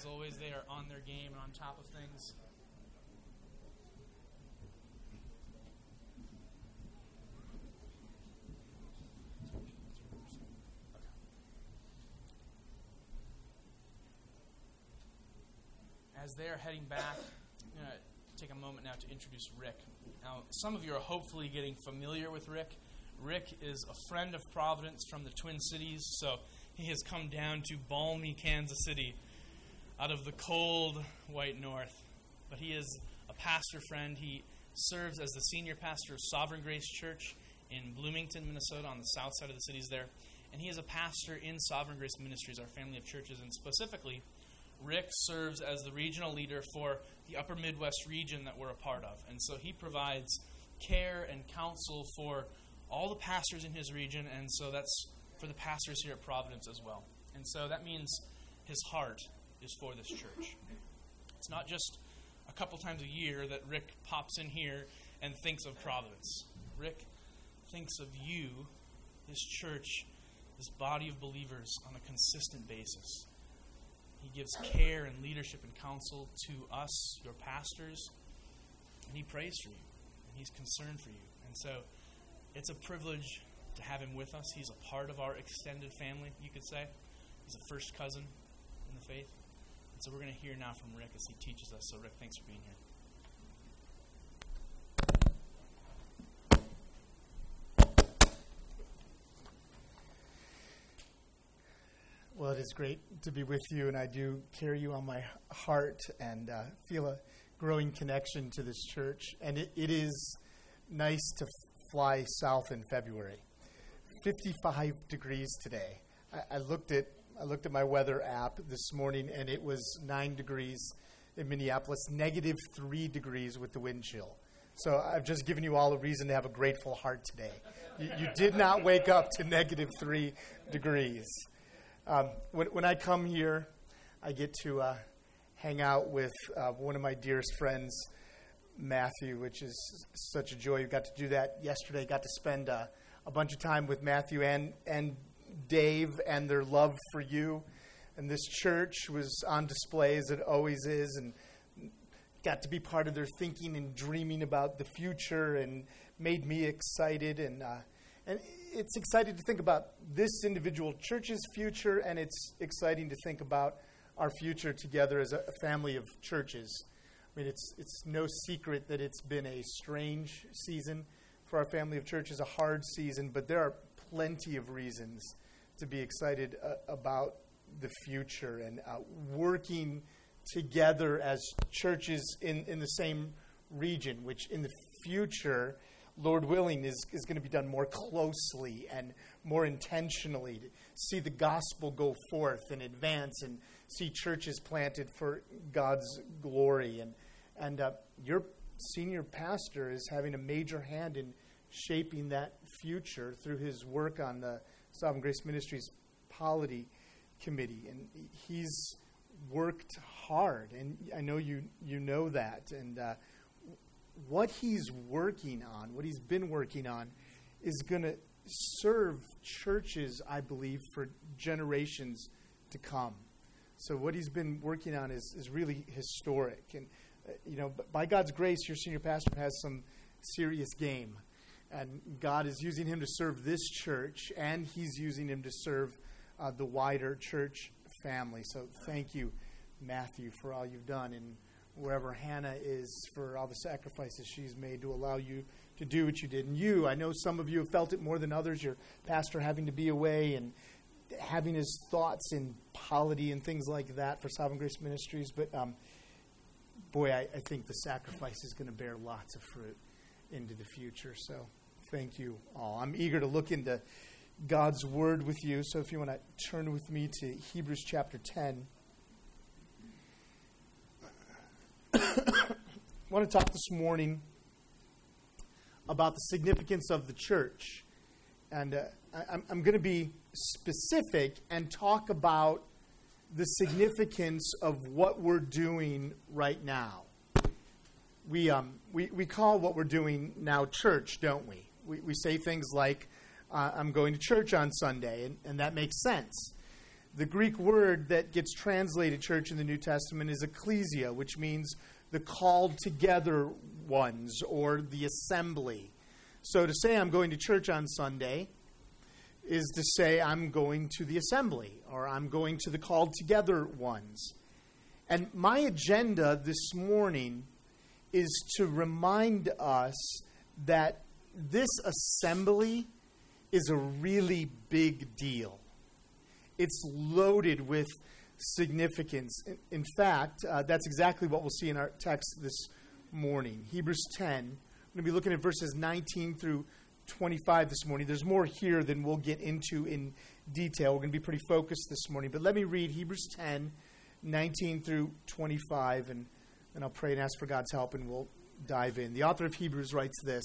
as always, they are on their game and on top of things. As they are heading back, I'm going to take a moment now to introduce Rick. Now, some of you are hopefully getting familiar with Rick. Rick is a friend of Providence from the Twin Cities, so he has come down to balmy Kansas City out of the cold white north. But he is a pastor friend. He serves as the senior pastor of Sovereign Grace Church in Bloomington, Minnesota, on the south side of the cities there. And he is a pastor in Sovereign Grace Ministries, our family of churches. And specifically, Rick serves as the regional leader for the upper Midwest region that we're a part of. And so he provides care and counsel for all the pastors in his region. And so that's for the pastors here at Providence as well. And so that means his heart is for this church. It's not just a couple times a year that Rick pops in here and thinks of Providence. Rick thinks of you, this church, this body of believers on a consistent basis. He gives care and leadership and counsel to us, your pastors, and he prays for you, and he's concerned for you. And so it's a privilege to have him with us. He's a part of our extended family, you could say. He's a first cousin in the faith. So we're going to hear now from Rick as he teaches us. So, Rick, thanks for being here. Well, it is great to be with you, and I do carry you on my heart and uh, feel a growing connection to this church. And it, it is nice to fly south in February. 55 degrees today. I, I, looked at I looked at my weather app this morning, and it was nine degrees in Minneapolis, negative three degrees with the wind chill. So I've just given you all a reason to have a grateful heart today. You, you did not wake up to negative three degrees. Um, when, when, I come here, I get to uh, hang out with uh, one of my dearest friends, Matthew, which is such a joy. You got to do that yesterday. Got to spend uh, a bunch of time with Matthew and, and Dave and their love for you. And this church was on display as it always is, and got to be part of their thinking and dreaming about the future, and made me excited. And uh, and it's exciting to think about this individual church's future, and it's exciting to think about our future together as a family of churches. I mean, it's, it's no secret that it's been a strange season for our family of churches, a hard season, but there are plenty of reasons to be excited uh, about the future and uh, working together as churches in, in the same region, which in the future Lord willing, is, is going to be done more closely and more intentionally to see the gospel go forth and advance and see churches planted for God's glory. And, and uh, your senior pastor is having a major hand in shaping that future through his work on the Sovereign Grace Ministries Polity Committee. And he's worked hard, and I know you, you know that. And uh, what he's working on, what he's been working on, is going to serve churches, I believe, for generations to come. So what he's been working on is, is really historic. And, uh, you know, by God's grace, your senior pastor has some serious game. And God is using him to serve this church, and he's using him to serve uh, the wider church family. So thank you, Matthew, for all you've done. And wherever Hannah is for all the sacrifices she's made to allow you to do what you did. And you, I know some of you have felt it more than others, your pastor having to be away and having his thoughts in polity and things like that for Sovereign Grace Ministries. But um, boy, I, I think the sacrifice is going to bear lots of fruit into the future. So thank you all. I'm eager to look into God's Word with you. So if you want to turn with me to Hebrews chapter 10. I want to talk this morning about the significance of the church. And uh, I, I'm going to be specific and talk about the significance of what we're doing right now. We, um, we, we call what we're doing now church, don't we? We, we say things like, uh, I'm going to church on Sunday, and, and that makes sense. The Greek word that gets translated church in the New Testament is ecclesia, which means the called together ones or the assembly. So to say I'm going to church on Sunday is to say I'm going to the assembly or I'm going to the called together ones. And my agenda this morning is to remind us that this assembly is a really big deal. It's loaded with significance. In, fact, uh, that's exactly what we'll see in our text this morning. Hebrews 10. I'm going to be looking at verses 19 through 25 this morning. There's more here than we'll get into in detail. We're going to be pretty focused this morning. But let me read Hebrews 10, 19 through 25, and, and I'll pray and ask for God's help, and we'll dive in. The author of Hebrews writes this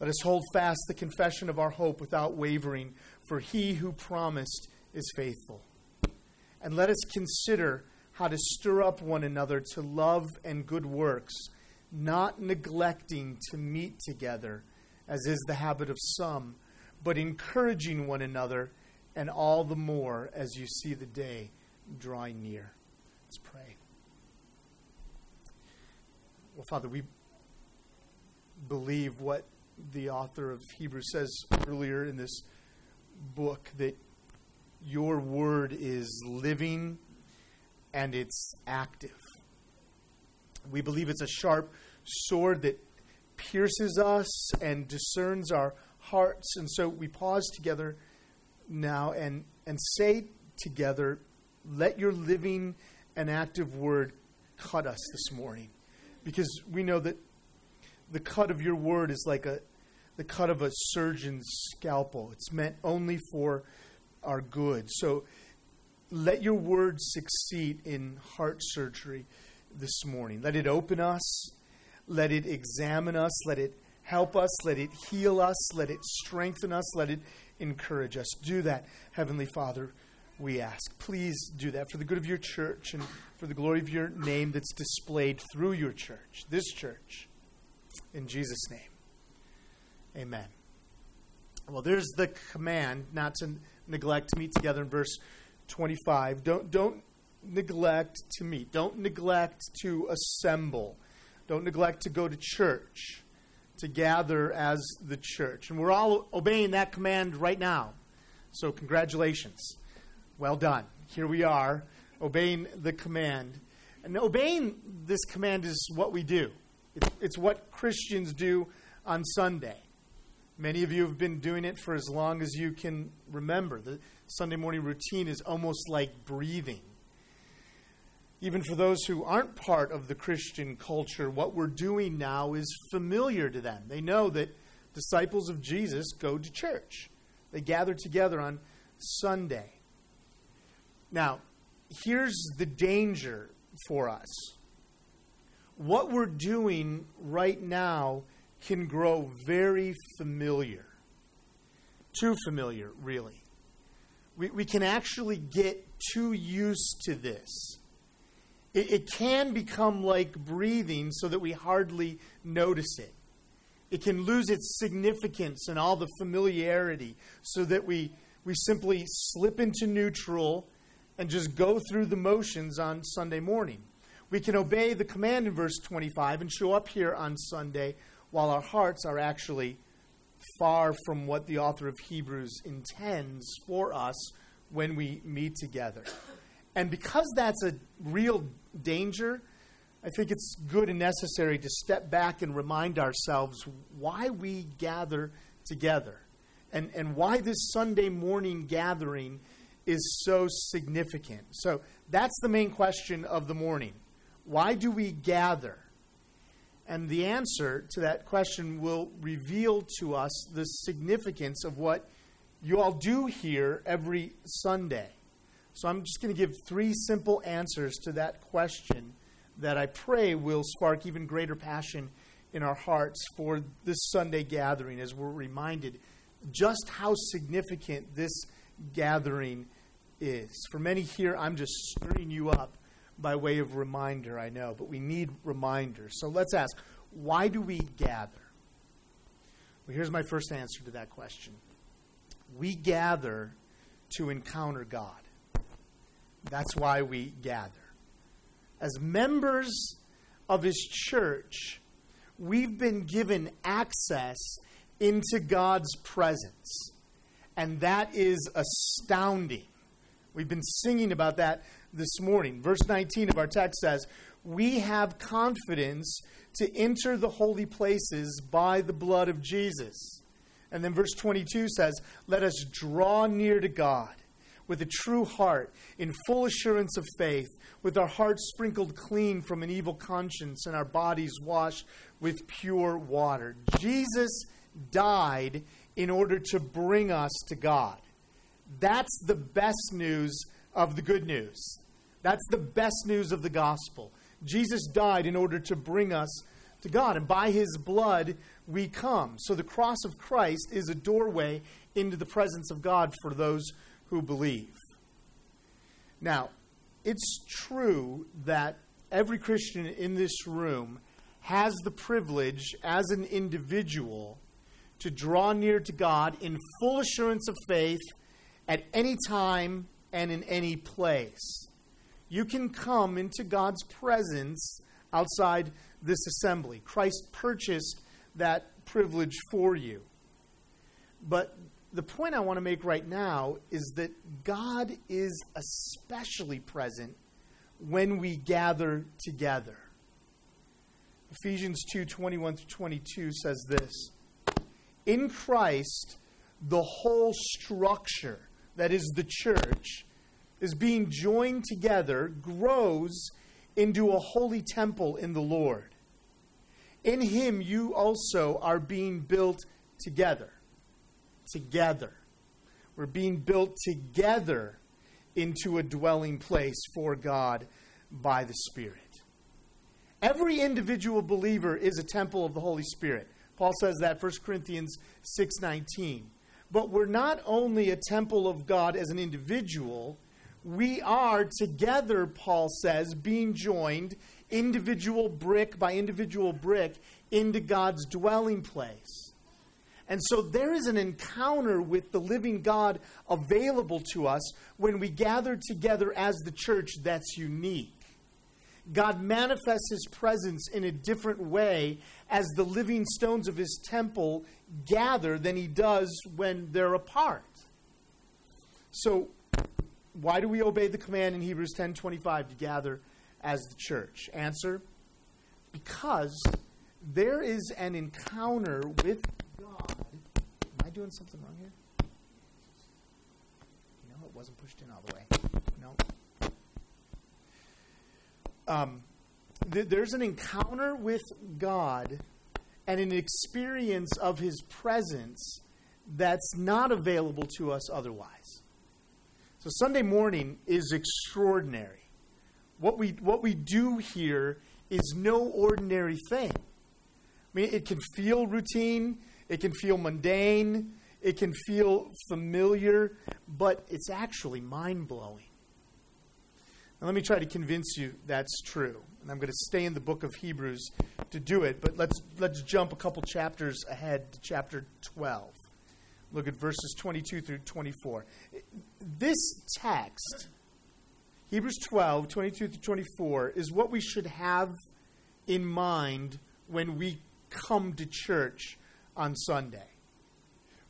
Let us hold fast the confession of our hope without wavering, for he who promised is faithful. And let us consider how to stir up one another to love and good works, not neglecting to meet together, as is the habit of some, but encouraging one another, and all the more as you see the day drawing near. Let's pray. Well, Father, we believe what the author of Hebrews says earlier in this book that your word is living and it's active. We believe it's a sharp sword that pierces us and discerns our hearts. And so we pause together now and, and say together, let your living and active word cut us this morning. Because we know that the cut of your word is like a the cut of a surgeon's scalpel. It's meant only for our good. So let your word succeed in heart surgery this morning. Let it open us. Let it examine us. Let it help us. Let it heal us. Let it strengthen us. Let it encourage us. Do that, Heavenly Father, we ask. Please do that for the good of your church and for the glory of your name that's displayed through your church, this church. In Jesus' name. Amen. Well, there's the command not to neglect to meet together in verse 25. Don't, don't neglect to meet. Don't neglect to assemble. Don't neglect to go to church, to gather as the church. And we're all obeying that command right now. So, congratulations. Well done. Here we are, obeying the command. And obeying this command is what we do, it's, it's what Christians do on Sunday. Many of you have been doing it for as long as you can remember. The Sunday morning routine is almost like breathing. Even for those who aren't part of the Christian culture, what we're doing now is familiar to them. They know that disciples of Jesus go to church, they gather together on Sunday. Now, here's the danger for us. What we're doing right now can grow very familiar. Too familiar, really. We, we can actually get too used to this. It, it can become like breathing so that we hardly notice it. It can lose its significance and all the familiarity so that we, we simply slip into neutral and just go through the motions on Sunday morning. We can obey the command in verse 25 and show up here on Sunday while our hearts are actually far from what the author of Hebrews intends for us when we meet together. And because that's a real danger, I think it's good and necessary to step back and remind ourselves why we gather together and, and why this Sunday morning gathering is so significant. So that's the main question of the morning. Why do we gather? And the answer to that question will reveal to us the significance of what you all do here every Sunday. So I'm just going to give three simple answers to that question that I pray will spark even greater passion in our hearts for this Sunday gathering as we're reminded just how significant this gathering is. For many here, I'm just stirring you up by way of reminder, I know, but we need reminders. So let's ask why do we gather? Well, here's my first answer to that question we gather to encounter God. That's why we gather. As members of His church, we've been given access into God's presence. And that is astounding. We've been singing about that this morning. Verse 19 of our text says, We have confidence to enter the holy places by the blood of Jesus. And then verse 22 says, Let us draw near to God with a true heart, in full assurance of faith, with our hearts sprinkled clean from an evil conscience and our bodies washed with pure water. Jesus died in order to bring us to God. That's the best news of the good news. That's the best news of the gospel. Jesus died in order to bring us to God, and by his blood we come. So the cross of Christ is a doorway into the presence of God for those who believe. Now, it's true that every Christian in this room has the privilege as an individual to draw near to God in full assurance of faith at any time and in any place. You can come into God's presence outside this assembly. Christ purchased that privilege for you. But the point I want to make right now is that God is especially present when we gather together. Ephesians 2 21 through 22 says this In Christ, the whole structure, that is the church, is being joined together, grows into a holy temple in the Lord. In him you also are being built together together. We're being built together into a dwelling place for God by the Spirit. Every individual believer is a temple of the Holy Spirit. Paul says that 1 Corinthians 6:19. But we're not only a temple of God as an individual, we are together, Paul says, being joined individual brick by individual brick into God's dwelling place. And so there is an encounter with the living God available to us when we gather together as the church that's unique. God manifests his presence in a different way as the living stones of his temple gather than he does when they're apart. So why do we obey the command in Hebrews 10:25 to gather as the church? Answer: Because there is an encounter with God. Am I doing something wrong here? No, it wasn't pushed in all the way. No. Um, th- there's an encounter with God and an experience of His presence that's not available to us otherwise. So Sunday morning is extraordinary. What we what we do here is no ordinary thing. I mean, it can feel routine. It can feel mundane, it can feel familiar, but it's actually mind blowing. Now, let me try to convince you that's true. And I'm going to stay in the book of Hebrews to do it, but let's, let's jump a couple chapters ahead to chapter 12. Look at verses 22 through 24. This text, Hebrews 12, 22 through 24, is what we should have in mind when we come to church on Sunday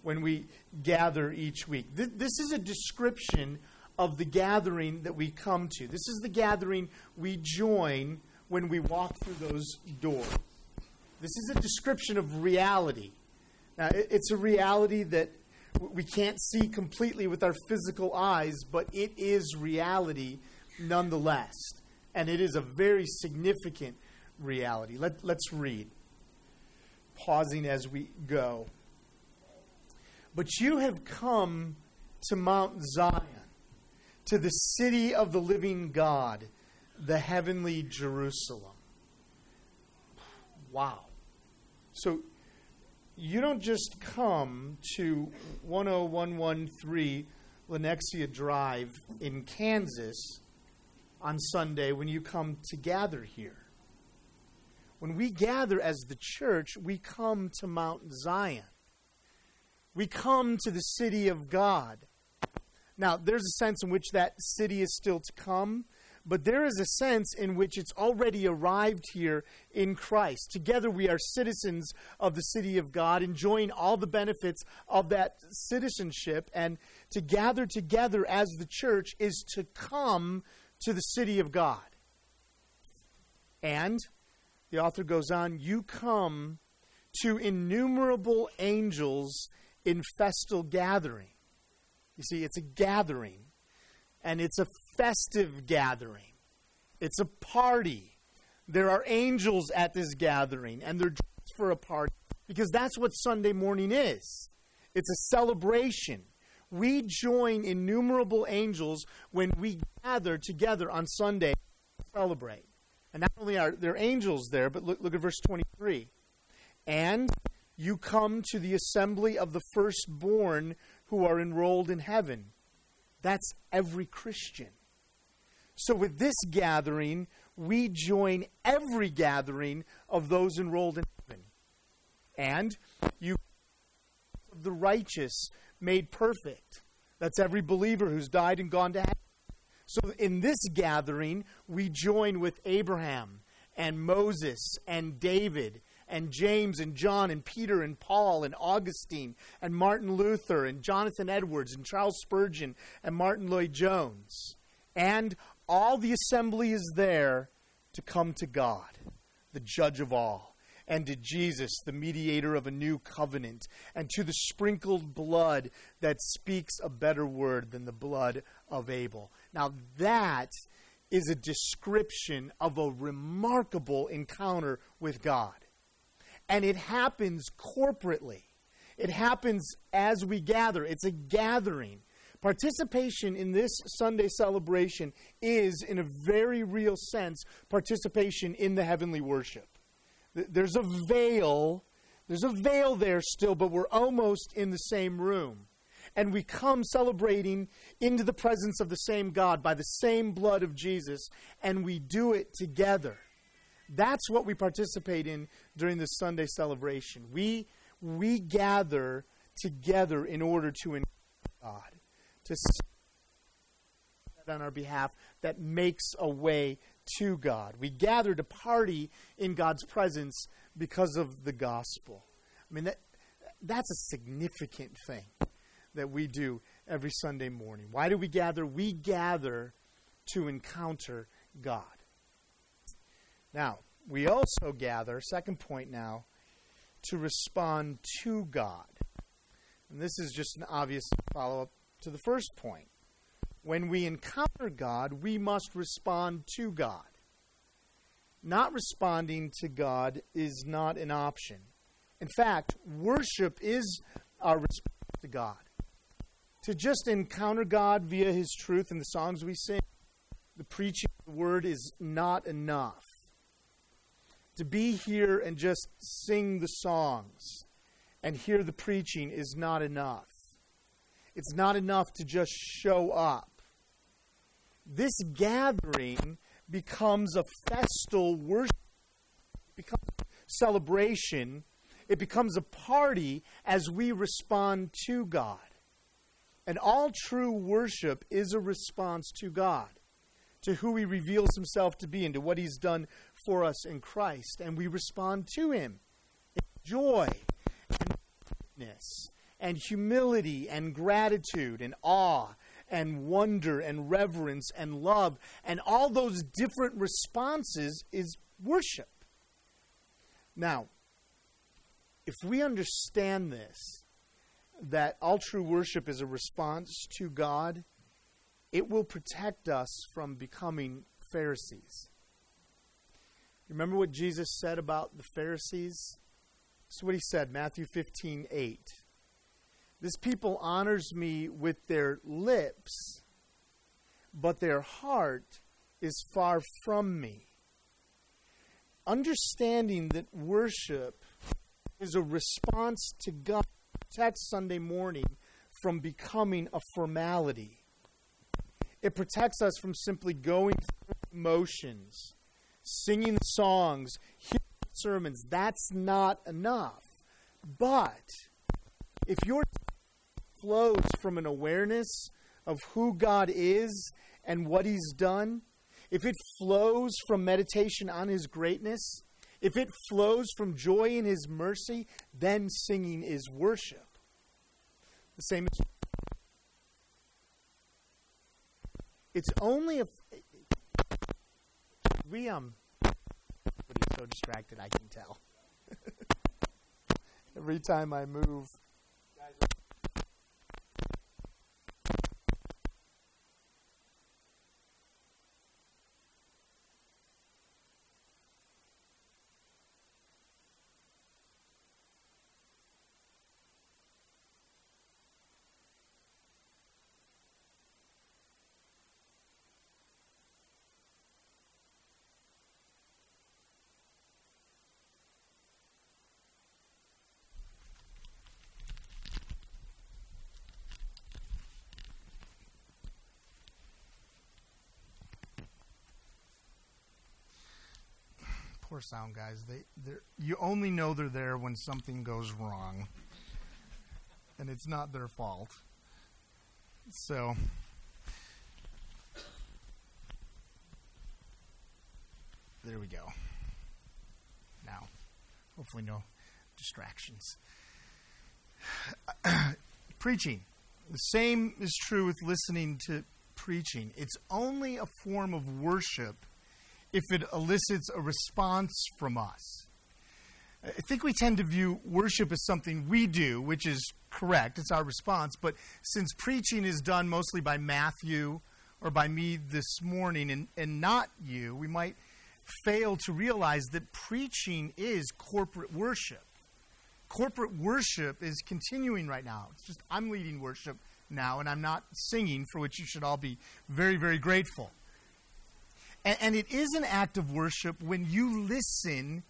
when we gather each week. This is a description of the gathering that we come to. This is the gathering we join when we walk through those doors. This is a description of reality. Uh, now, it's a reality that we can't see completely with our physical eyes, but it is reality nonetheless. And it is a very significant reality. Let, let's read pausing as we go. But you have come to Mount Zion, to the city of the living God, the heavenly Jerusalem. Wow. So you don't just come to 10113 Lenexa Drive in Kansas on Sunday when you come to gather here. When we gather as the church, we come to Mount Zion. We come to the city of God. Now, there's a sense in which that city is still to come, but there is a sense in which it's already arrived here in Christ. Together, we are citizens of the city of God, enjoying all the benefits of that citizenship. And to gather together as the church is to come to the city of God. And the author goes on, you come to innumerable angels in festal gathering. You see, it's a gathering, and it's a festive gathering. It's a party. There are angels at this gathering, and they're dressed for a party because that's what Sunday morning is. It's a celebration. We join innumerable angels when we gather together on Sunday to celebrate. And not only are there angels there, but look, look at verse 23. And you come to the assembly of the firstborn who are enrolled in heaven. That's every Christian. So, with this gathering, we join every gathering of those enrolled in heaven. And you, the righteous, made perfect. That's every believer who's died and gone to heaven. So, in this gathering, we join with Abraham and Moses and David and James and John and Peter and Paul and Augustine and Martin Luther and Jonathan Edwards and Charles Spurgeon and Martyn Lloyd-Jones. And all the assembly is there to come to God, the judge of all, and to Jesus, the mediator of a new covenant, and to the sprinkled blood that speaks a better word than the blood of Abel. Now, that is a description of a remarkable encounter with God. And it happens corporately. It happens as we gather. It's a gathering. Participation in this Sunday celebration is, in a very real sense, participation in the heavenly worship. There's a veil, there's a veil there still, but we're almost in the same room. And we come celebrating into the presence of the same God by the same blood of Jesus, and we do it together. That's what we participate in during the Sunday celebration. We, we gather together in order to encounter God, to on our behalf that makes a way to God. We gather to party in God's presence because of the gospel. I mean, that, that's a significant thing that we do every Sunday morning. Why do we gather? We gather to encounter God. Now, we also gather, second point now, to respond to God. And this is just an obvious follow up to the first point. When we encounter God, we must respond to God. Not responding to God is not an option. In fact, worship is our response to God. To just encounter God via His truth in the songs we sing, the preaching of the word is not enough to be here and just sing the songs and hear the preaching is not enough. It's not enough to just show up. This gathering becomes a festal worship, becomes celebration, it becomes a party as we respond to God. And all true worship is a response to God, to who He reveals Himself to be and to what He's done for us in Christ, and we respond to Him in joy and goodness and humility and gratitude and awe and wonder and reverence and love and all those different responses is worship. Now, if we understand this, that all true worship is a response to God, it will protect us from becoming Pharisees. Remember what Jesus said about the Pharisees? This is what he said, Matthew 15, 8. This people honors me with their lips, but their heart is far from me. Understanding that worship is a response to God protects Sunday morning from becoming a formality. It protects us from simply going through motions, singing songs, hearing sermons. That's not enough. But if your flows from an awareness of who God is and what He's done, if it flows from meditation on His greatness, if it flows from joy in His mercy, then singing is worship. The same as. It's only if. We, um. But he's so distracted, I can tell. Every time I move. Sound guys. They, you only know they're there when something goes wrong, and it's not their fault. So, there we go. Now, hopefully, no distractions. preaching. The same is true with listening to preaching. It's only a form of worship if it elicits a response from us. I think we tend to view worship as something we do, which is correct, it's our response. But since preaching is done mostly by Matthew or by me this morning and, and not you, we might fail to realize that preaching is corporate worship. Corporate worship is continuing right now. It's just I'm leading worship now, and I'm not singing, for which you should all be very, very grateful. And, and it is an act of worship when you listen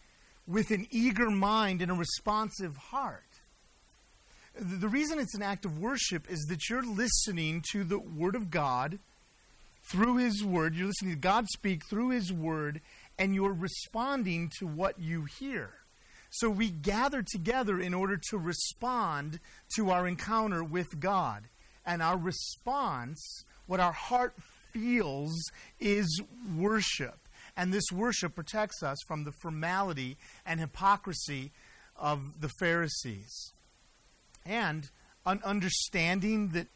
with an eager mind and a responsive heart. The, reason it's an act of worship is that you're listening to the Word of God through His Word. You're listening to God speak through His Word, and you're responding to what you hear. So we gather together in order to respond to our encounter with God. And our response, what our heart feels is worship. And this worship protects us from the formality and hypocrisy of the Pharisees. And an understanding that,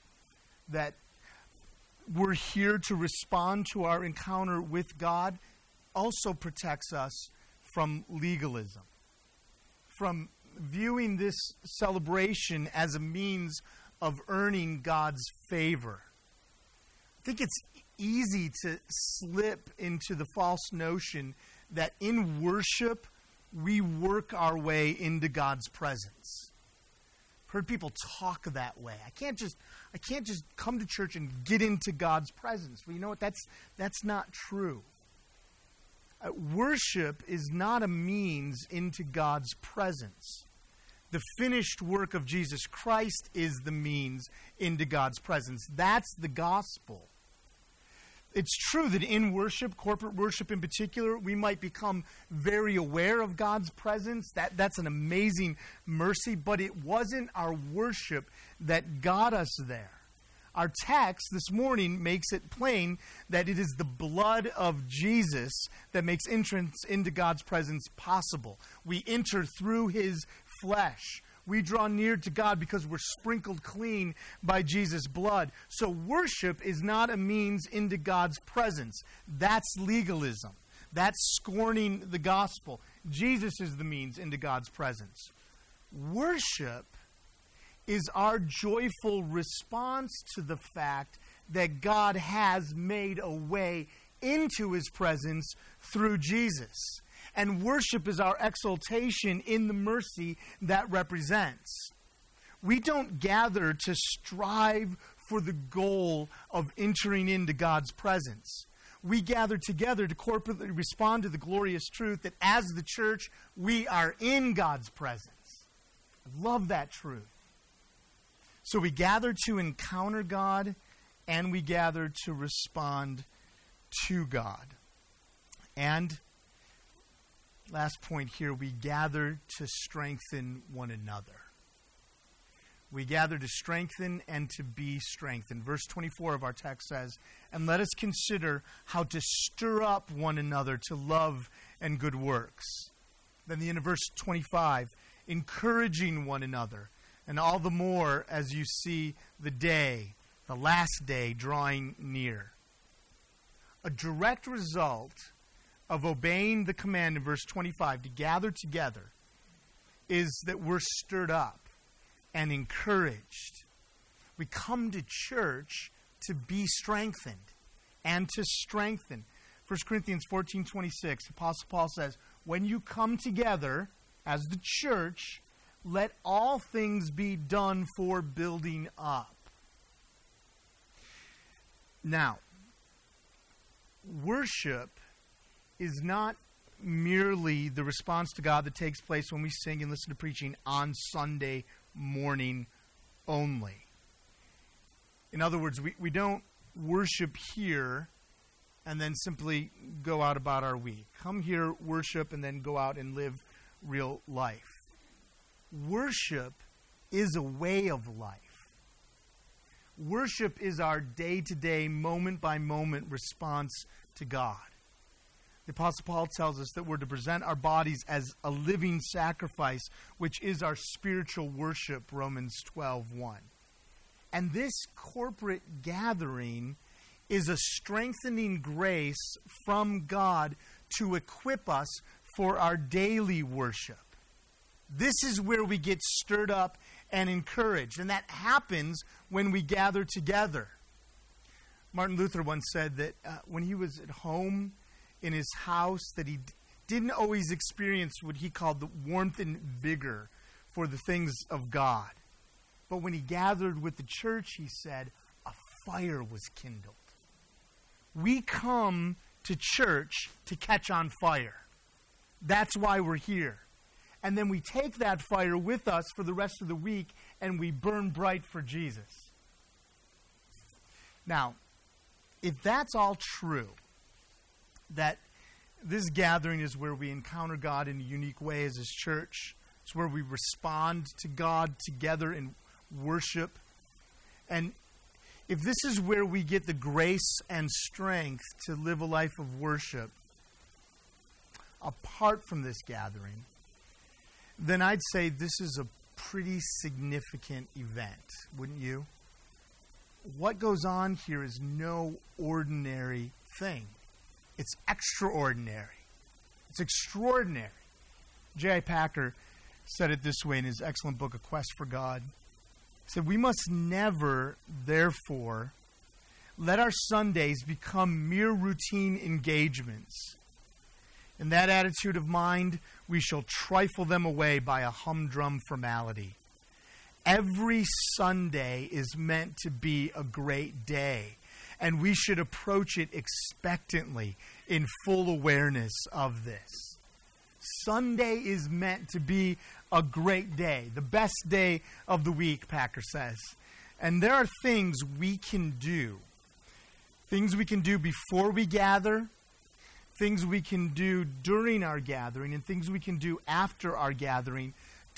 that we're here to respond to our encounter with God also protects us from legalism, from viewing this celebration as a means of earning God's favor. I think it's easy to slip into the false notion that in worship we work our way into God's presence. I've heard people talk that way. I can't just I can't just come to church and get into God's presence. Well, you know what? That's that's not true. Uh, worship is not a means into God's presence. The finished work of Jesus Christ is the means into God's presence. That's the gospel it's true that in worship, corporate worship in particular, we might become very aware of God's presence. That, that's an amazing mercy, but it wasn't our worship that got us there. Our text this morning makes it plain that it is the blood of Jesus that makes entrance into God's presence possible. We enter through his flesh. We draw near to God because we're sprinkled clean by Jesus' blood. So worship is not a means into God's presence. That's legalism. That's scorning the gospel. Jesus is the means into God's presence. Worship is our joyful response to the fact that God has made a way into his presence through Jesus and worship is our exaltation in the mercy that represents. We don't gather to strive for the goal of entering into God's presence. We gather together to corporately respond to the glorious truth that as the church, we are in God's presence. I love that truth. So we gather to encounter God and we gather to respond to God. And last point here, we gather to strengthen one another. We gather to strengthen and to be strengthened. Verse 24 of our text says, And let us consider how to stir up one another to love and good works. Then the end of verse 25, encouraging one another, and all the more as you see the day, the last day, drawing near. A direct result of obeying the command in verse 25 to gather together is that we're stirred up and encouraged. We come to church to be strengthened and to strengthen. 1 Corinthians 14 26, Apostle Paul says, When you come together as the church, let all things be done for building up. Now, worship is not merely the response to God that takes place when we sing and listen to preaching on Sunday morning only. In other words, we, we don't worship here and then simply go out about our week. Come here, worship, and then go out and live real life. Worship is a way of life. Worship is our day to day, moment by moment response to God. The Apostle Paul tells us that we're to present our bodies as a living sacrifice, which is our spiritual worship, Romans 12 1. And this corporate gathering is a strengthening grace from God to equip us for our daily worship. This is where we get stirred up and encouraged, and that happens when we gather together. Martin Luther once said that uh, when he was at home, in his house that he didn't always experience what he called the warmth and vigor for the things of God. But when he gathered with the church, he said, a fire was kindled. We come to church to catch on fire. That's why we're here. And then we take that fire with us for the rest of the week and we burn bright for Jesus. Now, if that's all true, that this gathering is where we encounter God in a unique way as His church. It's where we respond to God together in worship. And if this is where we get the grace and strength to live a life of worship, apart from this gathering, then I'd say this is a pretty significant event, wouldn't you? What goes on here is no ordinary thing. It's extraordinary. It's extraordinary. J.I. Packer said it this way in his excellent book, A Quest for God. He said, We must never, therefore, let our Sundays become mere routine engagements. In that attitude of mind, we shall trifle them away by a humdrum formality. Every Sunday is meant to be a great day and we should approach it expectantly in full awareness of this. Sunday is meant to be a great day, the best day of the week, Packer says. And there are things we can do. Things we can do before we gather, things we can do during our gathering, and things we can do after our gathering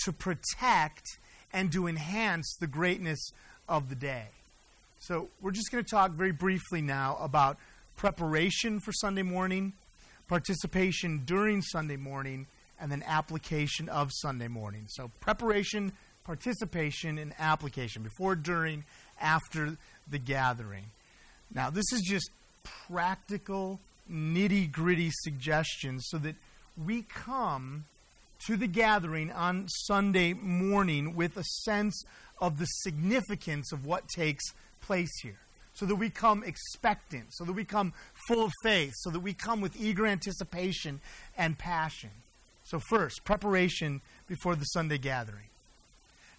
to protect and to enhance the greatness of the day. So we're just going to talk very briefly now about preparation for Sunday morning, participation during Sunday morning, and then application of Sunday morning. So preparation, participation, and application before, during, after the gathering. Now, this is just practical, nitty gritty suggestions so that we come to the gathering on Sunday morning with a sense of the significance of what takes place here. So that we come expectant, so that we come full of faith, so that we come with eager anticipation and passion. So, first, preparation before the Sunday gathering.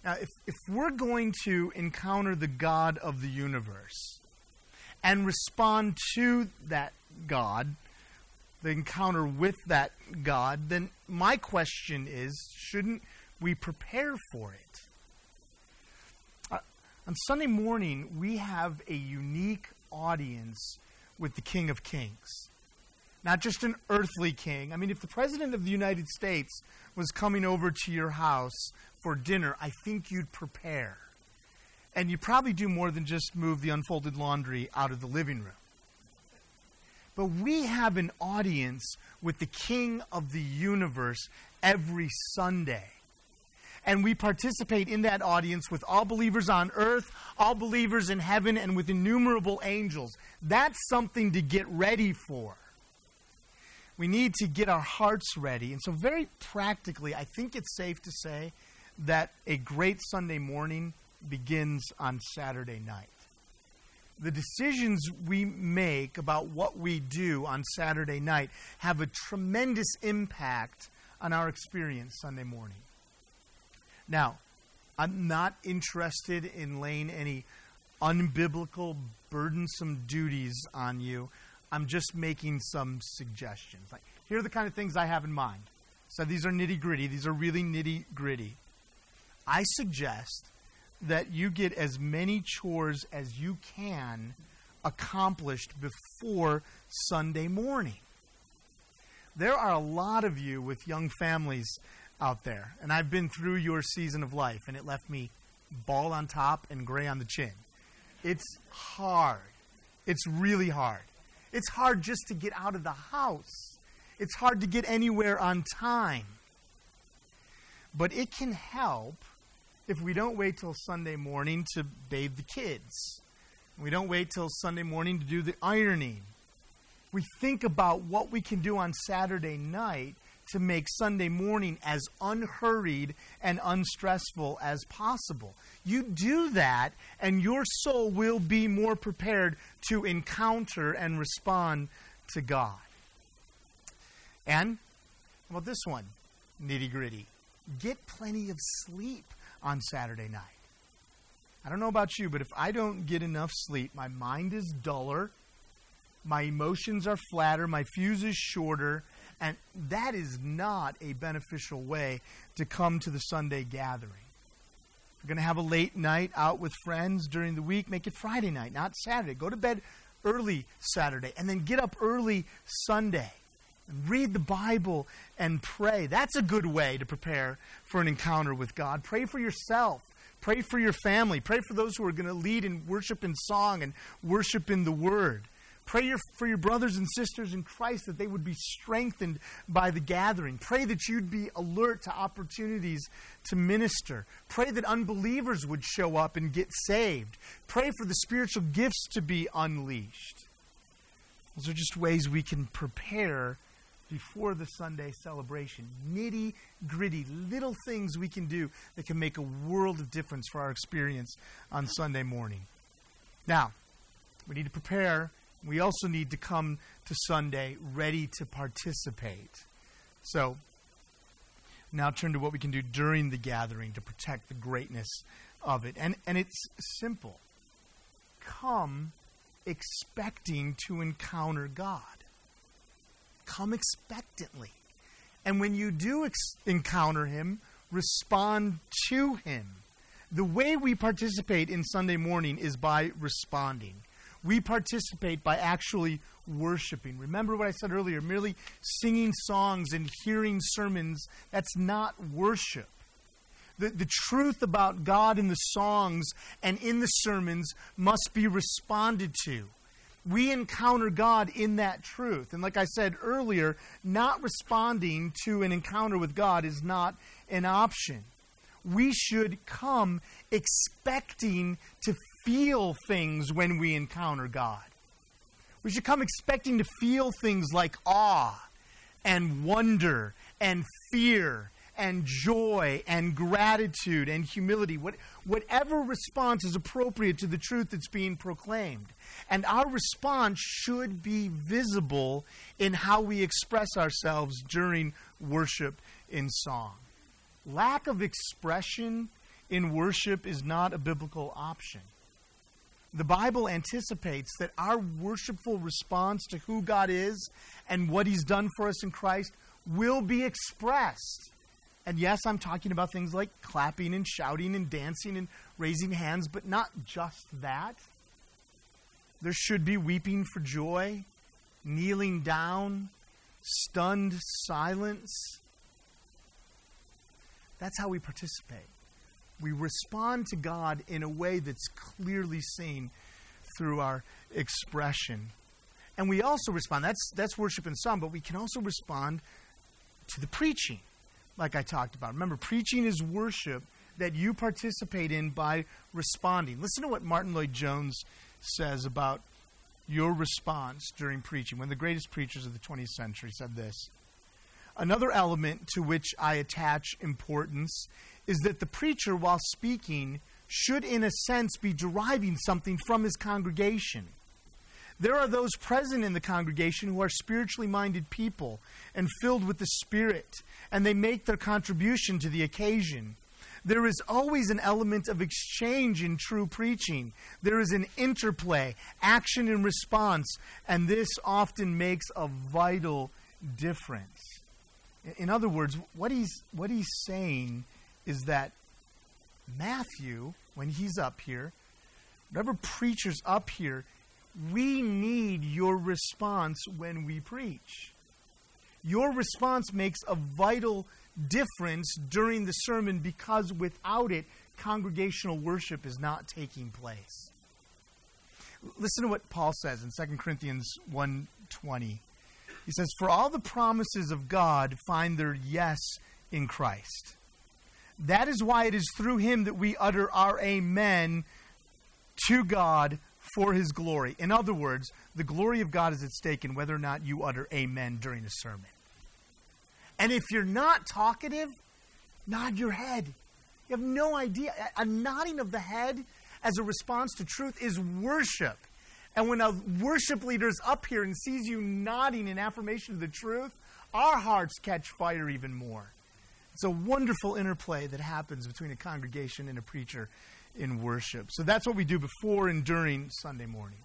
Now, if, if we're going to encounter the God of the universe and respond to that God, the encounter with that God, then my question is shouldn't we prepare for it? On Sunday morning, we have a unique audience with the King of Kings. Not just an earthly king. I mean, if the President of the United States was coming over to your house for dinner, I think you'd prepare. And you probably do more than just move the unfolded laundry out of the living room. But we have an audience with the King of the universe every Sunday. And we participate in that audience with all believers on earth, all believers in heaven, and with innumerable angels. That's something to get ready for. We need to get our hearts ready. And so, very practically, I think it's safe to say that a great Sunday morning begins on Saturday night. The decisions we make about what we do on Saturday night have a tremendous impact on our experience Sunday morning. Now, I'm not interested in laying any unbiblical, burdensome duties on you. I'm just making some suggestions. Like, here are the kind of things I have in mind. So these are nitty gritty. These are really nitty gritty. I suggest that you get as many chores as you can accomplished before Sunday morning. There are a lot of you with young families out there, and I've been through your season of life, and it left me bald on top and gray on the chin. It's hard. It's really hard. It's hard just to get out of the house. It's hard to get anywhere on time. But it can help if we don't wait till Sunday morning to bathe the kids. We don't wait till Sunday morning to do the ironing. We think about what we can do on Saturday night to make Sunday morning as unhurried and unstressful as possible. You do that, and your soul will be more prepared to encounter and respond to God. And, how about this one? Nitty gritty. Get plenty of sleep on Saturday night. I don't know about you, but if I don't get enough sleep, my mind is duller, my emotions are flatter, my fuse is shorter, and that is not a beneficial way to come to the Sunday gathering. If you're going to have a late night out with friends during the week, make it Friday night, not Saturday. Go to bed early Saturday and then get up early Sunday and read the Bible and pray. That's a good way to prepare for an encounter with God. Pray for yourself. Pray for your family. Pray for those who are going to lead in worship in song and worship in the Word. Pray for your brothers and sisters in Christ that they would be strengthened by the gathering. Pray that you'd be alert to opportunities to minister. Pray that unbelievers would show up and get saved. Pray for the spiritual gifts to be unleashed. Those are just ways we can prepare before the Sunday celebration. Nitty gritty, little things we can do that can make a world of difference for our experience on Sunday morning. Now, we need to prepare. We also need to come to Sunday ready to participate. So, now turn to what we can do during the gathering to protect the greatness of it. And, and it's simple come expecting to encounter God come expectantly. And when you do ex- encounter him, respond to him. The way we participate in Sunday morning is by responding. We participate by actually worshiping. Remember what I said earlier merely singing songs and hearing sermons, that's not worship. The, the truth about God in the songs and in the sermons must be responded to we encounter God in that truth. And like I said earlier, not responding to an encounter with God is not an option. We should come expecting to feel things when we encounter God. We should come expecting to feel things like awe and wonder and fear and joy and gratitude and humility. What, whatever response is appropriate to the truth that's being proclaimed. And our response should be visible in how we express ourselves during worship in song. Lack of expression in worship is not a biblical option. The Bible anticipates that our worshipful response to who God is and what He's done for us in Christ will be expressed. And yes, I'm talking about things like clapping and shouting and dancing and raising hands, but not just that. There should be weeping for joy, kneeling down, stunned silence. That's how we participate. We respond to God in a way that's clearly seen through our expression. And we also respond, that's, that's worship in song, but we can also respond to the preaching, like I talked about. Remember, preaching is worship that you participate in by responding. Listen to what Martyn Lloyd-Jones says about your response during preaching. One of the greatest preachers of the 20th century said this Another element to which I attach importance is that the preacher, while speaking, should, in a sense, be deriving something from his congregation. There are those present in the congregation who are spiritually minded people and filled with the Spirit, and they make their contribution to the occasion. There is always an element of exchange in true preaching. There is an interplay, action and response, and this often makes a vital difference. In other words, what he's, what he's saying is that Matthew, when he's up here, whatever preacher's up here, we need your response when we preach. Your response makes a vital difference during the sermon because without it, congregational worship is not taking place. Listen to what Paul says in 2 Corinthians 1:20. He says, "For all the promises of God find their yes in Christ. That is why it is through him that we utter our amen to God for his glory. In other words, the glory of God is at stake in whether or not you utter amen during a sermon. And if you're not talkative, nod your head. You have no idea. A nodding of the head as a response to truth is worship. And when a worship leader is up here and sees you nodding in affirmation of the truth, our hearts catch fire even more. It's a wonderful interplay that happens between a congregation and a preacher in worship. So that's what we do before and during Sunday morning.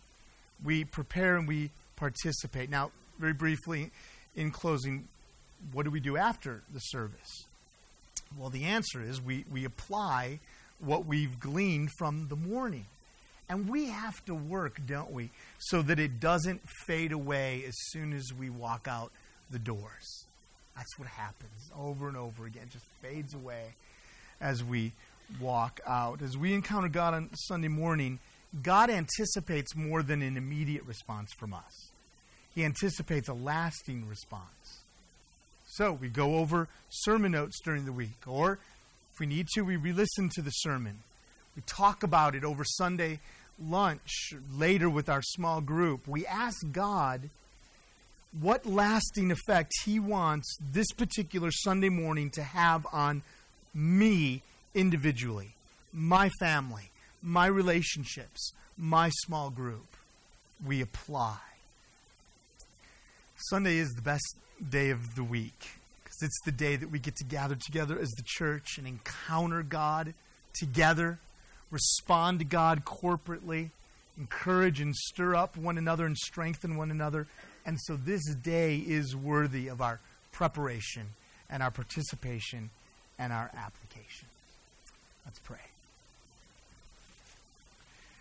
We prepare and we participate. Now, very briefly, in closing, what do we do after the service? Well, the answer is we, we apply what we've gleaned from the morning. And we have to work, don't we, so that it doesn't fade away as soon as we walk out the doors. That's what happens over and over again. It just fades away as we walk out. As we encounter God on Sunday morning, God anticipates more than an immediate response from us. He anticipates a lasting response. So we go over sermon notes during the week, or if we need to, we re listen to the sermon. We talk about it over Sunday lunch later with our small group. We ask God what lasting effect He wants this particular Sunday morning to have on me individually, my family, my relationships, my small group. We apply. Sunday is the best day of the week because it's the day that we get to gather together as the church and encounter God together, respond to God corporately, encourage and stir up one another and strengthen one another and so this day is worthy of our preparation and our participation and our application. Let's pray.